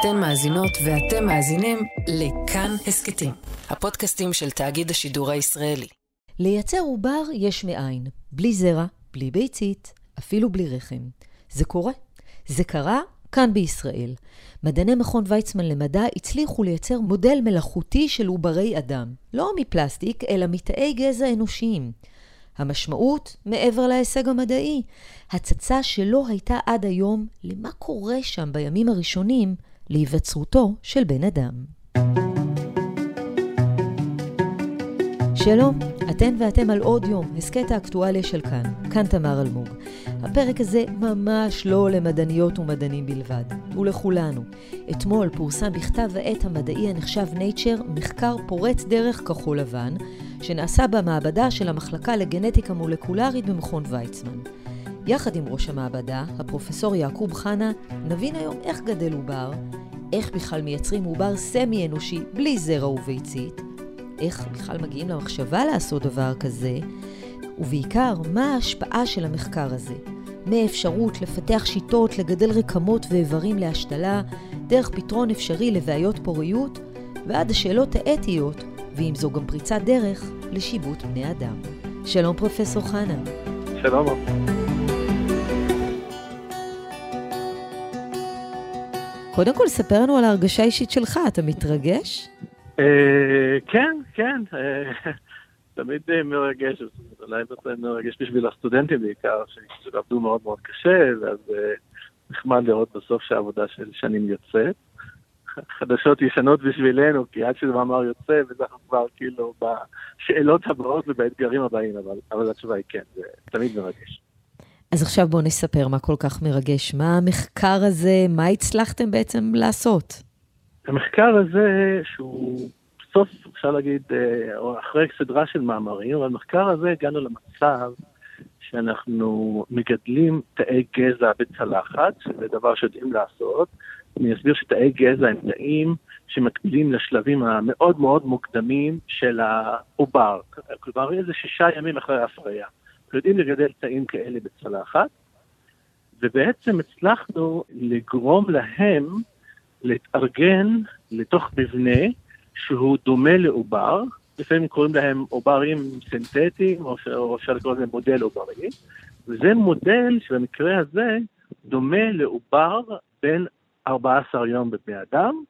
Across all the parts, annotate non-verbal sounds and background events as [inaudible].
אתן מאזינות ואתם מאזינים לכאן הסכתים, הפודקאסטים של תאגיד השידור הישראלי. לייצר עובר יש מאין, בלי זרע, בלי ביצית, אפילו בלי רחם. זה קורה. זה קרה כאן בישראל. מדעני מכון ויצמן למדע הצליחו לייצר מודל מלאכותי של עוברי אדם. לא מפלסטיק, אלא מתאי גזע אנושיים. המשמעות, מעבר להישג המדעי, הצצה שלא הייתה עד היום למה קורה שם בימים הראשונים להיווצרותו של בן אדם. שלום, אתן ואתם על עוד יום, הסכת האקטואליה של כאן, כאן תמר אלמוג. הפרק הזה ממש לא למדעניות ומדענים בלבד, ולכולנו. אתמול פורסם בכתב העת המדעי הנחשב Nature מחקר פורץ דרך כחול לבן, שנעשה במעבדה של המחלקה לגנטיקה מולקולרית במכון ויצמן. יחד עם ראש המעבדה, הפרופסור יעקוב חנה, נבין היום איך גדל עובר, איך בכלל מייצרים עובר סמי-אנושי בלי זרע וביצית, איך בכלל מגיעים למחשבה לעשות דבר כזה, ובעיקר, מה ההשפעה של המחקר הזה. מאפשרות לפתח שיטות לגדל רקמות ואיברים להשתלה, דרך פתרון אפשרי לבעיות פוריות, ועד השאלות האתיות, ואם זו גם פריצת דרך, לשיבוט בני אדם. שלום פרופסור חנה. שלום. קודם כל, ספר לנו על ההרגשה האישית שלך, אתה מתרגש? אה, כן, כן, אה, [laughs] תמיד מרגש, אולי מרגש בשביל הסטודנטים בעיקר, שעבדו מאוד מאוד קשה, ואז אה, נחמד לראות בסוף שהעבודה של שנים יוצאת. [laughs] חדשות ישנות בשבילנו, כי עד שזה מאמר יוצא, וזה כבר כאילו בשאלות הבאות ובאתגרים הבאים, אבל, אבל התשובה היא כן, זה תמיד מרגש. אז עכשיו בואו נספר מה כל כך מרגש. מה המחקר הזה, מה הצלחתם בעצם לעשות? המחקר הזה, שהוא בסוף, אפשר להגיד, אה, אחרי סדרה של מאמרים, אבל במחקר הזה הגענו למצב שאנחנו מגדלים תאי גזע בצלחת, שזה דבר שיודעים לעשות. אני אסביר שתאי גזע הם תאים שמקבילים לשלבים המאוד מאוד מוקדמים של העובר. כלומר, איזה שישה ימים אחרי ההפריה. יודעים לגדל תאים כאלה בצלחת, ובעצם הצלחנו לגרום להם להתארגן לתוך מבנה שהוא דומה לעובר, לפעמים קוראים להם עוברים סינתטיים, או אפשר לקרוא לזה מודל עוברי, וזה מודל שבמקרה הזה דומה לעובר בין 14 יום בבני אדם.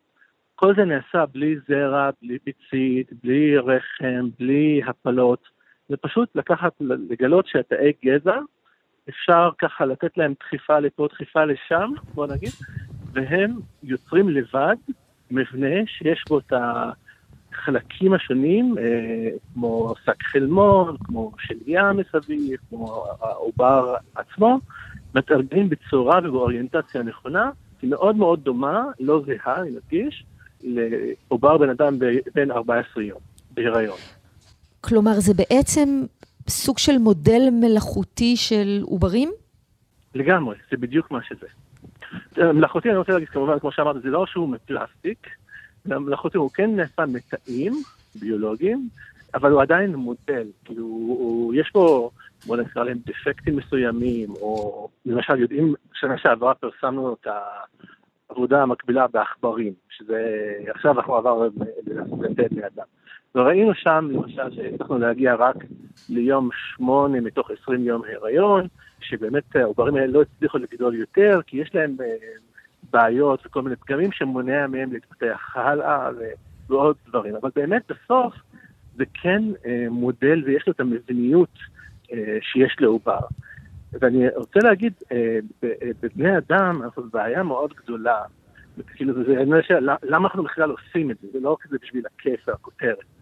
כל זה נעשה בלי זרע, בלי ביצית, בלי רחם, בלי הפלות. זה פשוט לקחת, לגלות שהתאי גזע, אפשר ככה לתת להם דחיפה לפה, דחיפה לשם, בוא נגיד, והם יוצרים לבד מבנה שיש בו את החלקים השונים, אה, כמו שק חלמון, כמו שליה מסביב, כמו העובר עצמו, מתארגנים בצורה ובאוריינטציה נכונה, היא מאוד מאוד דומה, לא זהה, אני מדגיש, לעובר בן אדם בין 14 יום, בהיריון. כלומר, זה בעצם סוג של מודל מלאכותי של עוברים? לגמרי, זה בדיוק מה שזה. מלאכותי, אני רוצה להגיד, כמובן, כמו שאמרת, זה לא שהוא מפלסטיק, מלאכותי הוא כן נעשה מתאים ביולוגיים, אבל הוא עדיין מודל, כאילו, הוא, יש בו, בוא נקרא להם דפקטים מסוימים, או למשל יודעים, שנה שעברה פרסמנו את העבודה המקבילה בעכברים, שזה, עכשיו אנחנו עברנו לתת בני אדם. וראינו שם, למשל, שהצלחנו להגיע רק ליום שמונה מתוך עשרים יום הריון, שבאמת העוברים האלה לא הצליחו לגדול יותר, כי יש להם אה, בעיות וכל מיני פגמים שמונע מהם להתפתח הלאה ועוד דברים. אבל באמת בסוף זה כן אה, מודל ויש לו את המבניות אה, שיש לעובר. ואני רוצה להגיד, בבני אדם אנחנו בעיה מאוד גדולה. כאילו, זה, אני חושב, למה אנחנו בכלל עושים את זה? זה לא כזה בשביל הכיף והכותרת.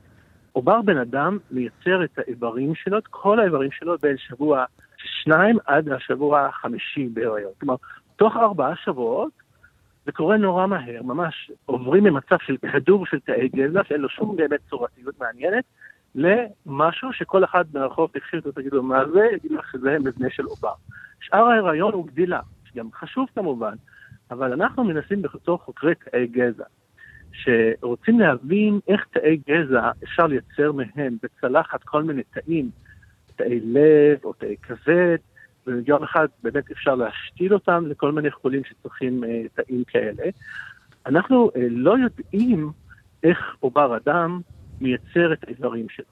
עובר בן אדם מייצר את האיברים שלו, את כל האיברים שלו בין שבוע שניים עד השבוע החמישי בהיריון. כלומר, תוך ארבעה שבועות זה קורה נורא מהר, ממש עוברים ממצב של כדור של תאי גזע, שאין לו שום באמת צורתיות מעניינת, למשהו שכל אחד מהרחוב תקשיב אותו, תגידו מה זה, יגיד לך שזה מבנה של עובר. שאר ההיריון הוא גדילה, שגם חשוב כמובן, אבל אנחנו מנסים בתור חוקרי תאי גזע. שרוצים להבין איך תאי גזע אפשר לייצר מהם בצלחת כל מיני תאים, תאי לב או תאי כבד, וביום אחד באמת אפשר להשתיל אותם לכל מיני חולים שצריכים אה, תאים כאלה. אנחנו אה, לא יודעים איך עובר אדם מייצר את האיברים שלו.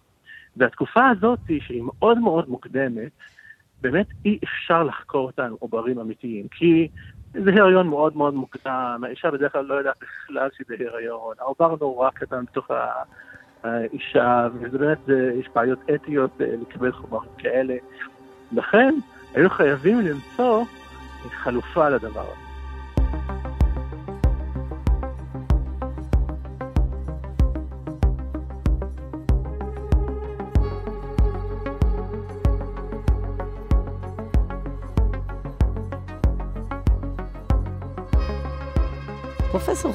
והתקופה הזאת, שהיא מאוד מאוד מוקדמת, באמת אי אפשר לחקור אותנו עוברים אמיתיים, כי זה הריון מאוד מאוד מוקדם, האישה בדרך כלל לא יודעת בכלל שהיא בהיריון, העובר נורא קטן בתוך האישה, וזה באמת, יש בעיות אתיות אה, לקבל חומרים כאלה. לכן, היו חייבים למצוא חלופה לדבר הזה.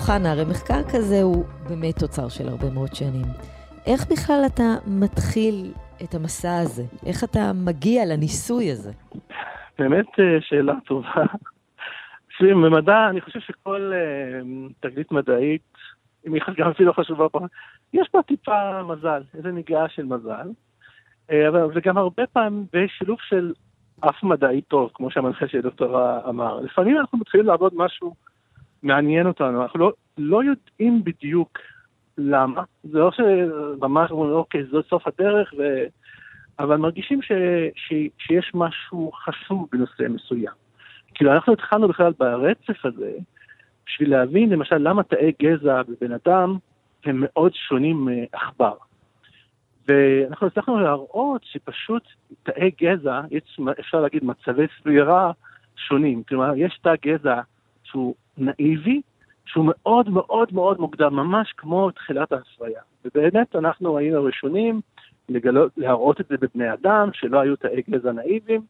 פרופסור חנה, הרי מחקר כזה הוא באמת תוצר של הרבה מאוד שנים. איך בכלל אתה מתחיל את המסע הזה? איך אתה מגיע לניסוי הזה? באמת אה, שאלה טובה. תשמעי, במדע, אני חושב שכל uh, תגלית מדעית, אם היא גם אפילו חשובה פה, יש בה טיפה מזל, איזה נגיעה של מזל. Uh, אבל זה גם הרבה פעמים בשילוב של אף מדעי טוב, כמו שהמנחה של דוקטור אמר. לפעמים אנחנו מתחילים לעבוד משהו מעניין אותנו, אנחנו לא, לא יודעים בדיוק למה, זה לא שממש אומרים, אוקיי, זה סוף הדרך, ו... אבל מרגישים ש... ש... שיש משהו חשוב בנושא מסוים. כאילו, אנחנו התחלנו בכלל ברצף הזה, בשביל להבין למשל למה תאי גזע בבן אדם הם מאוד שונים מעכבר. ואנחנו הצלחנו להראות שפשוט תאי גזע, יש, אפשר להגיד מצבי סבירה שונים. כלומר, יש תא גזע שהוא נאיבי, שהוא מאוד מאוד מאוד מוקדם, ממש כמו תחילת ההפריה. ובאמת אנחנו היינו הראשונים לגלות, להראות את זה בבני אדם, שלא היו תאי גזע נאיביים,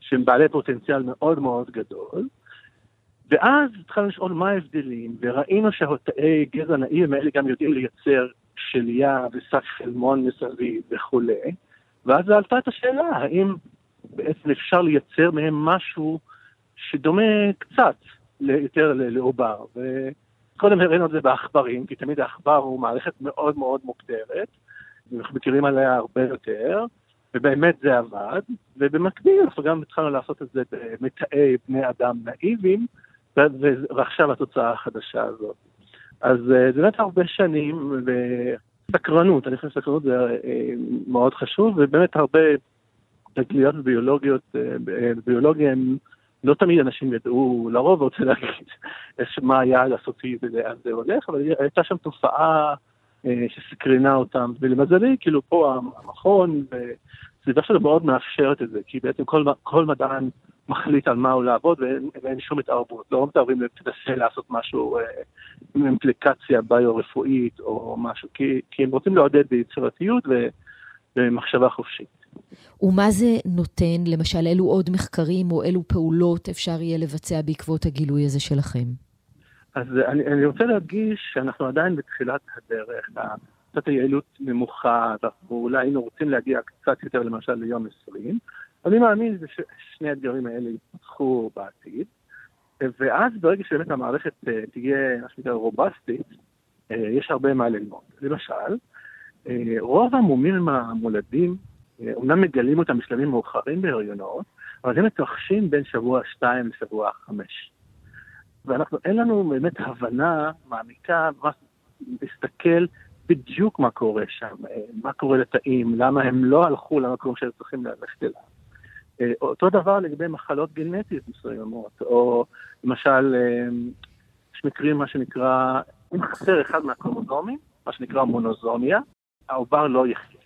שהם בעלי פוטנציאל מאוד מאוד גדול. ואז התחלנו לשאול מה ההבדלים, וראינו שהתאי גזע נאיביים האלה גם יודעים לייצר שליה ושק חלמון מסביב וכולי, ואז עלתה את השאלה, האם בעצם אפשר לייצר מהם משהו שדומה קצת יותר לעובר. וקודם הראינו את זה בעכברים, כי תמיד העכבר הוא מערכת מאוד מאוד מוגדרת, אנחנו מכירים עליה הרבה יותר, ובאמת זה עבד, ובמקביל אנחנו גם התחלנו לעשות את זה במתאי בני אדם נאיבים, ועכשיו התוצאה החדשה הזאת. אז אה, זה באמת הרבה שנים, וסקרנות, אני חושב שסקרנות זה אה, מאוד חשוב, ובאמת הרבה תגליות ביולוגיות, אה, ביולוגיה הם לא תמיד אנשים ידעו, לרוב רוצה להגיד מה היעד הסופי ולאן זה הולך, אבל הייתה שם תופעה אה, שסקרנה אותם, ולמזלי, כאילו פה המכון, וסביבה שלו מאוד מאפשרת את זה, כי בעצם כל, כל מדען מחליט על מה הוא לעבוד ואין, ואין שום התערבות, לא מתערבים לתנסה לעשות משהו אה, עם אימפליקציה ביו-רפואית או משהו, כי, כי הם רוצים לעודד ביצירתיות ומחשבה חופשית. ומה זה נותן? למשל, אילו עוד מחקרים או אילו פעולות אפשר יהיה לבצע בעקבות הגילוי הזה שלכם? אז אני, אני רוצה להדגיש שאנחנו עדיין בתחילת הדרך. קצת היעילות נמוכה, ואנחנו אולי היינו רוצים להגיע קצת יותר למשל ליום 20. אני מאמין ששני הדברים האלה יתפתחו בעתיד. ואז ברגע שבאמת המערכת אה, תהיה, מה שנקרא, רובסטית, אה, יש הרבה מה ללמוד. למשל, אה, רוב המומים המולדים אומנם מגלים אותם בשלבים מאוחרים בהריונות, אבל הם מתרחשים בין שבוע 2 לשבוע 5. ואנחנו, אין לנו באמת הבנה מעמיקה, ממש להסתכל בדיוק מה קורה שם, מה קורה לתאים, למה הם לא הלכו למקום שהם צריכים ללכת אליו. אותו דבר לגבי מחלות גנטיות מסוימות, או למשל, יש מקרים, מה שנקרא, אם חסר אחד מהקרומוזומים, מה שנקרא מונוזומיה, העובר לא יחיה.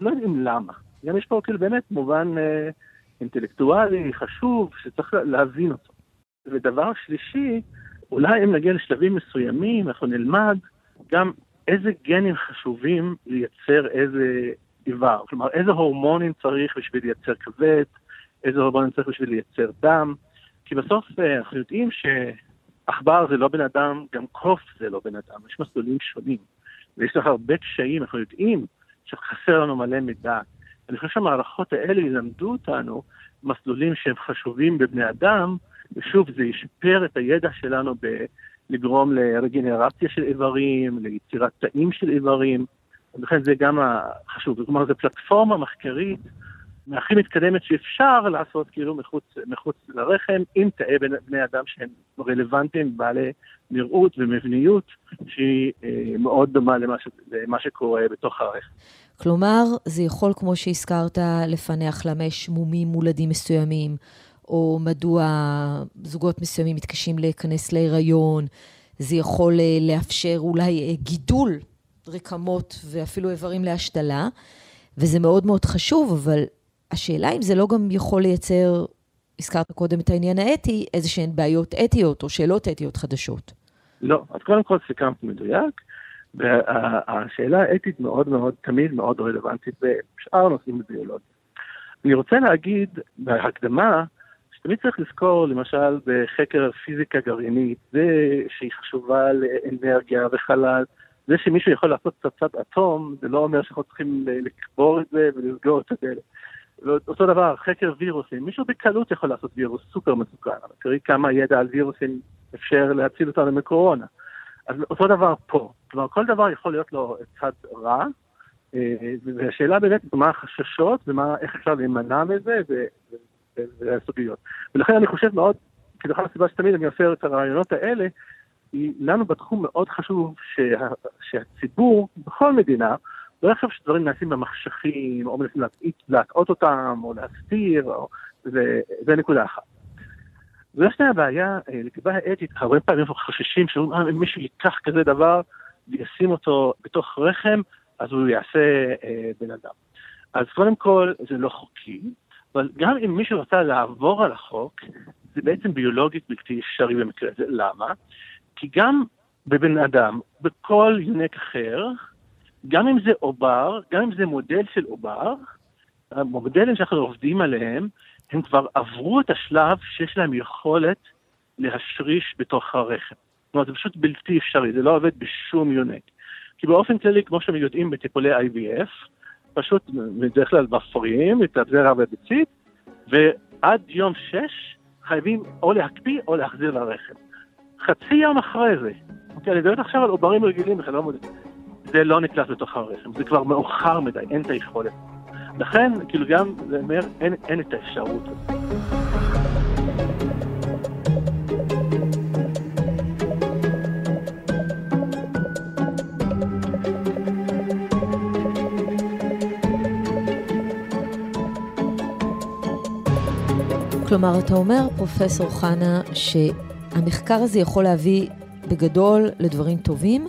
לא יודעים למה. גם יש פה כאילו באמת מובן אה, אינטלקטואלי, חשוב, שצריך להבין אותו. ודבר שלישי, אולי אם נגיע לשלבים מסוימים, אנחנו נלמד גם איזה גנים חשובים לייצר איזה איבר. כלומר, איזה הורמונים צריך בשביל לייצר כבד, איזה הורמונים צריך בשביל לייצר דם. כי בסוף אה, אנחנו יודעים שעכבר זה לא בן אדם, גם קוף זה לא בן אדם, יש מסלולים שונים. ויש לך הרבה קשיים, אנחנו יודעים שחסר לנו מלא מידע. אני חושב שהמערכות האלה ילמדו אותנו מסלולים שהם חשובים בבני אדם, ושוב, זה ישפר את הידע שלנו לגרום לרגנרציה של איברים, ליצירת תאים של איברים, ולכן זה גם חשוב. כלומר, זו פלטפורמה מחקרית מהכי מתקדמת שאפשר לעשות כאילו מחוץ, מחוץ לרחם, עם תאי בני אדם שהם רלוונטיים, בעלי נראות ומבניות, שהיא אה, מאוד דומה למה, ש, למה שקורה בתוך הרחם. כלומר, זה יכול, כמו שהזכרת, לפענח למש מומים מולדים מסוימים, או מדוע זוגות מסוימים מתקשים להיכנס להיריון. זה יכול אה, לאפשר אולי אה, גידול רקמות ואפילו איברים להשתלה, וזה מאוד מאוד חשוב, אבל השאלה אם זה לא גם יכול לייצר, הזכרת קודם את העניין האתי, איזה שהן בעיות אתיות או שאלות אתיות חדשות. לא, אז קודם כל סיכמת מדויק, והשאלה האתית מאוד מאוד, תמיד מאוד רלוונטית בשאר הנושאים בביולוגיה. אני רוצה להגיד בהקדמה, שתמיד צריך לזכור, למשל, בחקר פיזיקה גרעינית, זה שהיא חשובה לאנרגיה וחלל, זה שמישהו יכול לעשות פצצת אטום, זה לא אומר שאנחנו צריכים לקבור את זה ולסגור את הדלת. אותו דבר, חקר וירוסים, מישהו בקלות יכול לעשות וירוס סופר מסוכן, אבל תראי כמה ידע על וירוסים אפשר להציל אותנו מקורונה. אז אותו דבר פה, כלומר כל דבר יכול להיות לו צד רע, אה, והשאלה באמת מה החששות ואיך אפשר להימנע מזה והסוגיות. ולכן אני חושב מאוד, כי זו הסיבה שתמיד אני עושה את הרעיונות האלה, היא לנו בתחום מאוד חשוב שה, שהציבור בכל מדינה לא יחשוב שדברים נעשים במחשכים, או מנסים להטעות אותם, או להסתיר, או... זה, זה נקודה אחת. ויש לי הבעיה אה, לגבי האתית, הרבה פעמים אנחנו חוששים שאם אה, מישהו ייקח כזה דבר וישים אותו בתוך רחם, אז הוא יעשה אה, בן אדם. אז קודם כל, זה לא חוקי, אבל גם אם מישהו רוצה לעבור על החוק, זה בעצם ביולוגית בלתי אפשרי במקרה הזה. למה? כי גם בבן אדם, בכל יונק אחר, גם אם זה עובר, גם אם זה מודל של עובר, המודלים שאנחנו עובדים עליהם, הם כבר עברו את השלב שיש להם יכולת להשריש בתוך הרחם. זאת אומרת, זה פשוט בלתי אפשרי, זה לא עובד בשום יונק. כי באופן כללי, כמו שהם יודעים בטיפולי IVF, פשוט בדרך כלל מפריעים את הזרע והביצית, ועד יום שש חייבים או להקפיא או להחזיר לרחם. חצי יום אחרי זה, אוקיי, אני מדבר עכשיו על עוברים רגילים בכלל, לא מודד. זה לא נקלט בתוך הרחם, זה כבר מאוחר מדי, אין את היכולת. לכן, כאילו גם, זה אומר, אין, אין את האפשרות. כלומר, אתה אומר, פרופסור חנה, שהמחקר הזה יכול להביא בגדול לדברים טובים,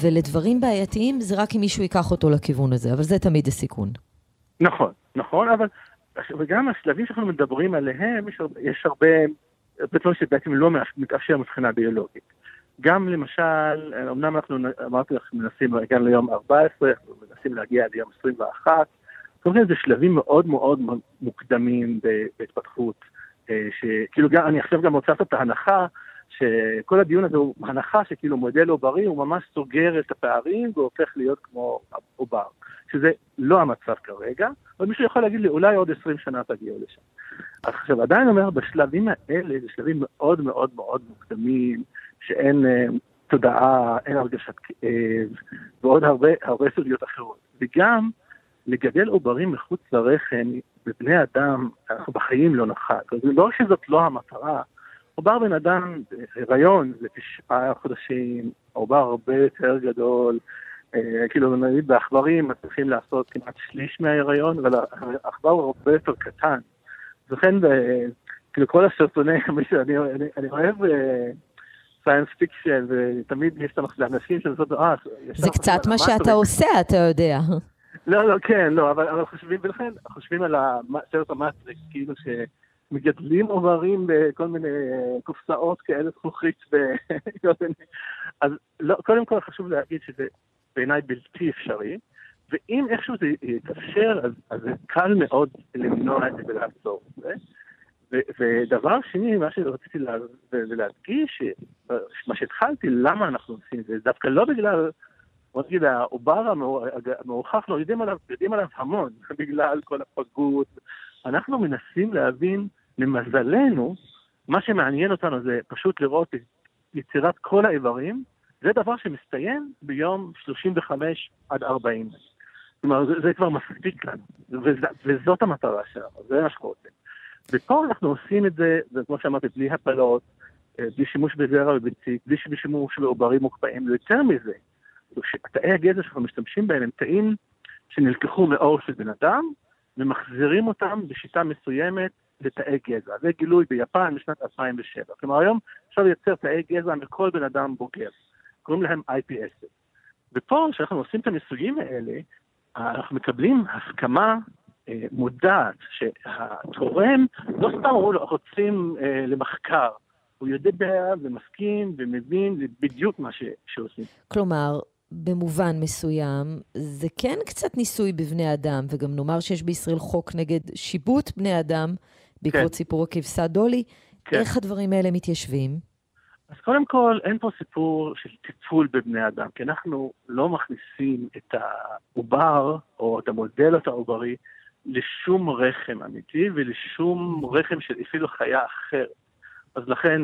ולדברים בעייתיים זה רק אם מישהו ייקח אותו לכיוון הזה, אבל זה תמיד הסיכון. נכון, נכון, אבל וגם השלבים שאנחנו מדברים עליהם, יש הרבה, יש הרבה, הרבה דברים שבעצם לא מתאפשר מבחינה ביולוגית. גם למשל, אמנם אנחנו, אמרתי לך, מנסים להגיע ליום 14, אנחנו מנסים להגיע ליום 21, זאת אומרת, זה שלבים מאוד מאוד מוקדמים בהתפתחות, אה, שכאילו אני עכשיו גם רוצה לעשות את ההנחה שכל הדיון הזה הוא הנחה שכאילו מודל עוברי הוא ממש סוגר את הפערים והופך להיות כמו עובר, שזה לא המצב כרגע, אבל מישהו יכול להגיד לי אולי עוד 20 שנה תגיעו לשם. עכשיו עדיין אומר, בשלבים האלה, זה שלבים מאוד מאוד מאוד מוקדמים, שאין אה, תודעה, אין הרגשת כאב, ועוד הרבה, הרבה סוגיות אחרות. וגם לגדל עוברים מחוץ לרחם, בבני אדם, אנחנו בחיים לא נחת. לא שזאת לא המטרה, עובר בן אדם, הריון זה תשעה חודשים, עובר הרבה יותר גדול, אה, כאילו נגיד בעכברים מצליחים לעשות כמעט שליש מההיריון, אבל העכבר הוא הרבה יותר קטן. לכן, כאילו כל הסרטוני, [laughs] אני, אני, אני אוהב science אה, fiction, ותמיד יש לנו אנשים שעושות, אה, זה קצת מה שאתה עושה, אתה יודע. לא, לא, כן, לא, אבל, אבל חושבים, ולכן חושבים על הסרט המטריקס, כאילו ש... מגדלים עוברים בכל מיני אה, קופסאות כאלה זכוכית [laughs] מיני... אז לא, קודם כל חשוב להגיד שזה בעיניי בלתי אפשרי, ואם איכשהו זה יתאפשר, אז, אז זה קל מאוד למנוע את זה ולעצור את זה. ודבר שני, מה שרציתי לה, להדגיש, מה שהתחלתי, למה אנחנו עושים את זה, דווקא לא בגלל, בוא נגיד, העובר המאוחר, אנחנו עליו, יודעים עליו המון, [laughs] בגלל כל הפגות. אנחנו מנסים להבין למזלנו, מה שמעניין אותנו זה פשוט לראות יצירת כל האיברים, זה דבר שמסתיים ביום 35 עד 40. כלומר, זה, זה כבר מספיק לנו, וז, וזאת המטרה שלנו, זה מה רוצים. ופה אנחנו עושים את זה, וכמו שאמרתי, בלי הפלות, אה, בלי שימוש בזרע וביצית, בלי שימוש בעוברים מוקפאים, ויותר מזה, תאי הגזע שאנחנו משתמשים בהם הם תאים שנלקחו מאור של בן אדם, ומחזירים אותם בשיטה מסוימת לתאי גזע. זה גילוי ביפן משנת 2007. כלומר, היום אפשר לייצר תאי גזע מכל בן אדם בוגר. קוראים להם IP10. ופה, כשאנחנו עושים את הניסויים האלה, אנחנו מקבלים הסכמה אה, מודעת שהתורם לא סתם רוצים אה, למחקר, הוא יודע ומסכים ומבין בדיוק מה ש, שעושים. כלומר, במובן מסוים, זה כן קצת ניסוי בבני אדם, וגם נאמר שיש בישראל חוק נגד שיבוט בני אדם בעקבות כן. סיפור הכבשה דולי. כן. איך הדברים האלה מתיישבים? אז קודם כל, אין פה סיפור של טיפול בבני אדם, כי אנחנו לא מכניסים את העובר, או את המודלת העוברי, לשום רחם אמיתי ולשום רחם של אפילו חיה אחרת. אז לכן,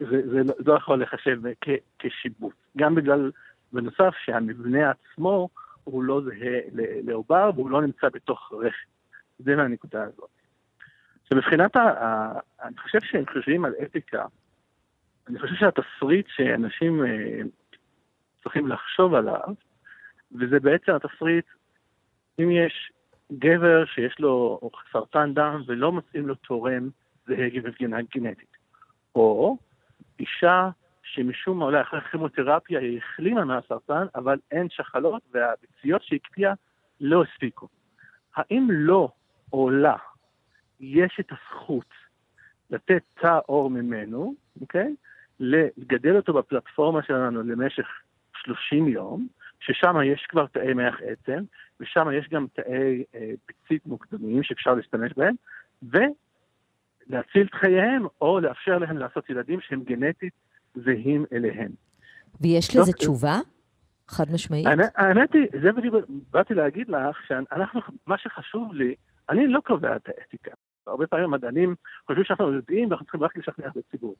זה, זה לא יכול לחשב כ, כשיבוט. גם בגלל בנוסף שהמבנה עצמו הוא לא זהה לעובר והוא לא נמצא בתוך רחם. זה מהנקודה הזאת. עכשיו מבחינת, ה, אני חושב שהם חושבים על אתיקה, אני חושב שהתסריט שאנשים אה, צריכים לחשוב עליו, וזה בעצם התסריט, אם יש גבר שיש לו סרטן דם ולא מוצאים לו תורם זהה מבחינה גנטית, או אישה שמשום מה אולי אחרי כימותרפיה היא החלימה מהסרטן, אבל אין שחלות והביציות שהקפיאה לא הספיקו. האם לא או לה יש את הזכות לתת תא עור ממנו, אוקיי? לגדל אותו בפלטפורמה שלנו למשך 30 יום, ששם יש כבר תאי מח עצם, ושם יש גם תאי אה, ביצית מוקדמים שאפשר להשתמש בהם, ולהציל את חייהם, או לאפשר להם לעשות ילדים שהם גנטית זהים אליהם. ויש לזה תשובה? חד משמעית? האמת היא, זה בדיוק באתי להגיד לך, שאנחנו, מה שחשוב לי, אני לא קובע את האתיקה. הרבה פעמים מדענים חושבים שאנחנו יודעים ואנחנו צריכים רק לשכנע את הציבור.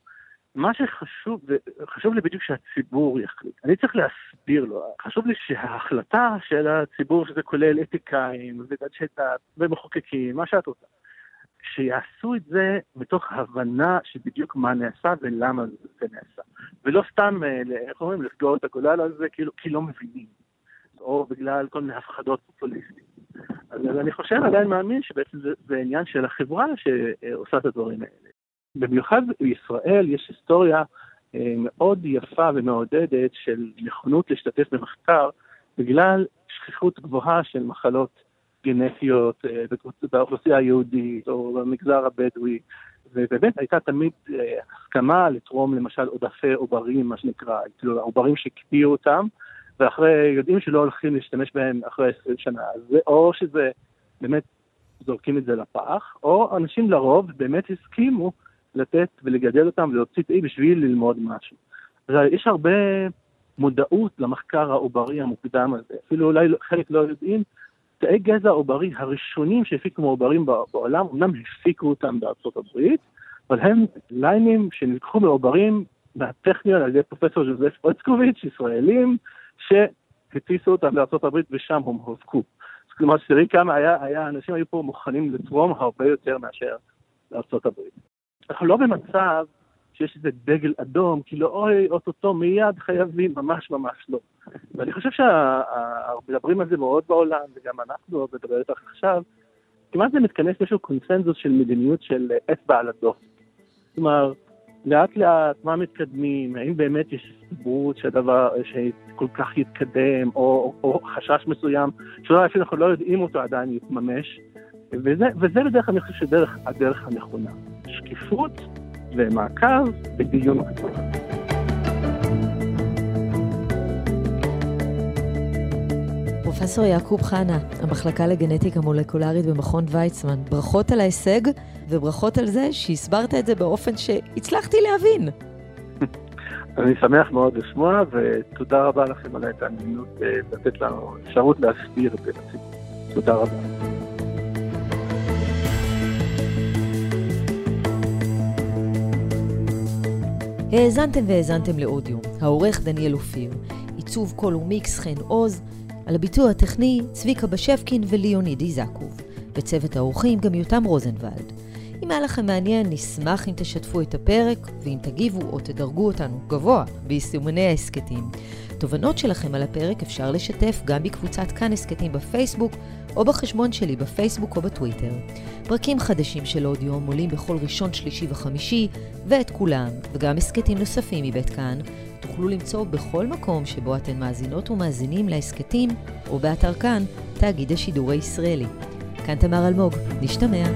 מה שחשוב, חשוב לי בדיוק שהציבור יחליט. אני צריך להסביר לו, חשוב לי שההחלטה של הציבור, שזה כולל אתיקאים ואנשי דת ומחוקקים, מה שאת רוצה, שיעשו את זה מתוך הבנה שבדיוק מה נעשה ולמה זה נעשה. ולא סתם, אה, איך אומרים, לסגור את הגולל הזה כאילו כי לא מבינים, או בגלל כל מיני הפחדות פופוליסטיות. אז אני חושב, עדיין מאמין שבעצם זה, זה עניין של החברה שעושה את הדברים האלה. במיוחד בישראל יש היסטוריה אה, מאוד יפה ומעודדת של נכונות להשתתף במחקר בגלל שכיחות גבוהה של מחלות גנטיות אה, באוכלוסייה היהודית או במגזר הבדואי, ובאמת הייתה תמיד אה, הסכמה לתרום למשל עודפי עוברים, מה שנקרא, כאילו העוברים שהקפיאו אותם, ואחרי, יודעים שלא הולכים להשתמש בהם אחרי 20 שנה, אז או שזה באמת זורקים את זה לפח, או אנשים לרוב באמת הסכימו לתת ולגדל אותם ולהוציא תאי בשביל ללמוד משהו. יש הרבה מודעות למחקר העוברי המוקדם הזה, אפילו אולי חלק לא יודעים תאי גזע עוברי הראשונים שהפיקו מעוברים בעולם, אמנם הפיקו אותם בארצות הברית, אבל הם ליינים שנלקחו מעוברים מהטכניון על ידי פרופסור ז'וזף אוצקוביץ', ישראלים, שהטיסו אותם הברית ושם הם הובקו. כלומר, תראי כמה היה, היה, אנשים היו פה מוכנים לתרום הרבה יותר מאשר הברית. אנחנו לא במצב שיש איזה דגל אדום, כאילו אוי, אוטוטו מיד חייבים, ממש ממש לא. ואני חושב שמדברים על זה מאוד בעולם, וגם אנחנו מדברים איתך עכשיו, כמעט זה מתכנס לאיזשהו קונסנזוס של מדיניות של אצבע על הדופק. כלומר, לאט לאט מה מתקדמים, האם באמת יש סיבות שהדבר, שכל כך יתקדם, או, או חשש מסוים, שאולי אפילו אנחנו לא יודעים אותו עדיין יתממש, וזה, וזה בדרך כלל אני חושב שדרך הדרך הנכונה. שקיפות ומעקב ודיון כתוב. פרופסור יעקוב חנה, המחלקה לגנטיקה מולקולרית במכון ויצמן, ברכות על ההישג וברכות על זה שהסברת את זה באופן שהצלחתי להבין. אני שמח מאוד לשמוע, ותודה רבה לכם על ההתעניינות אה, לתת לנו אפשרות להסביר את זה. תודה רבה. האזנתם והאזנתם לאודיו, העורך דניאל אופיר, עיצוב קול ומיקס חן עוז, על הביצוע הטכני צביקה בשבקין וליוניד איזקוב. בצוות האורחים גם יותם רוזנבלד. אם היה לכם מעניין, נשמח אם תשתפו את הפרק, ואם תגיבו או תדרגו אותנו גבוה ביישומני ההסכתים. תובנות שלכם על הפרק אפשר לשתף גם בקבוצת כאן הסכתים בפייסבוק, או בחשבון שלי בפייסבוק או בטוויטר. פרקים חדשים של עוד יום עולים בכל ראשון, שלישי וחמישי, ואת כולם, וגם הסכתים נוספים מבית כאן, תוכלו למצוא בכל מקום שבו אתן מאזינות ומאזינים להסכתים, או באתר כאן, תאגיד השידור הישראלי. כאן תמר אלמוג, נשתמע.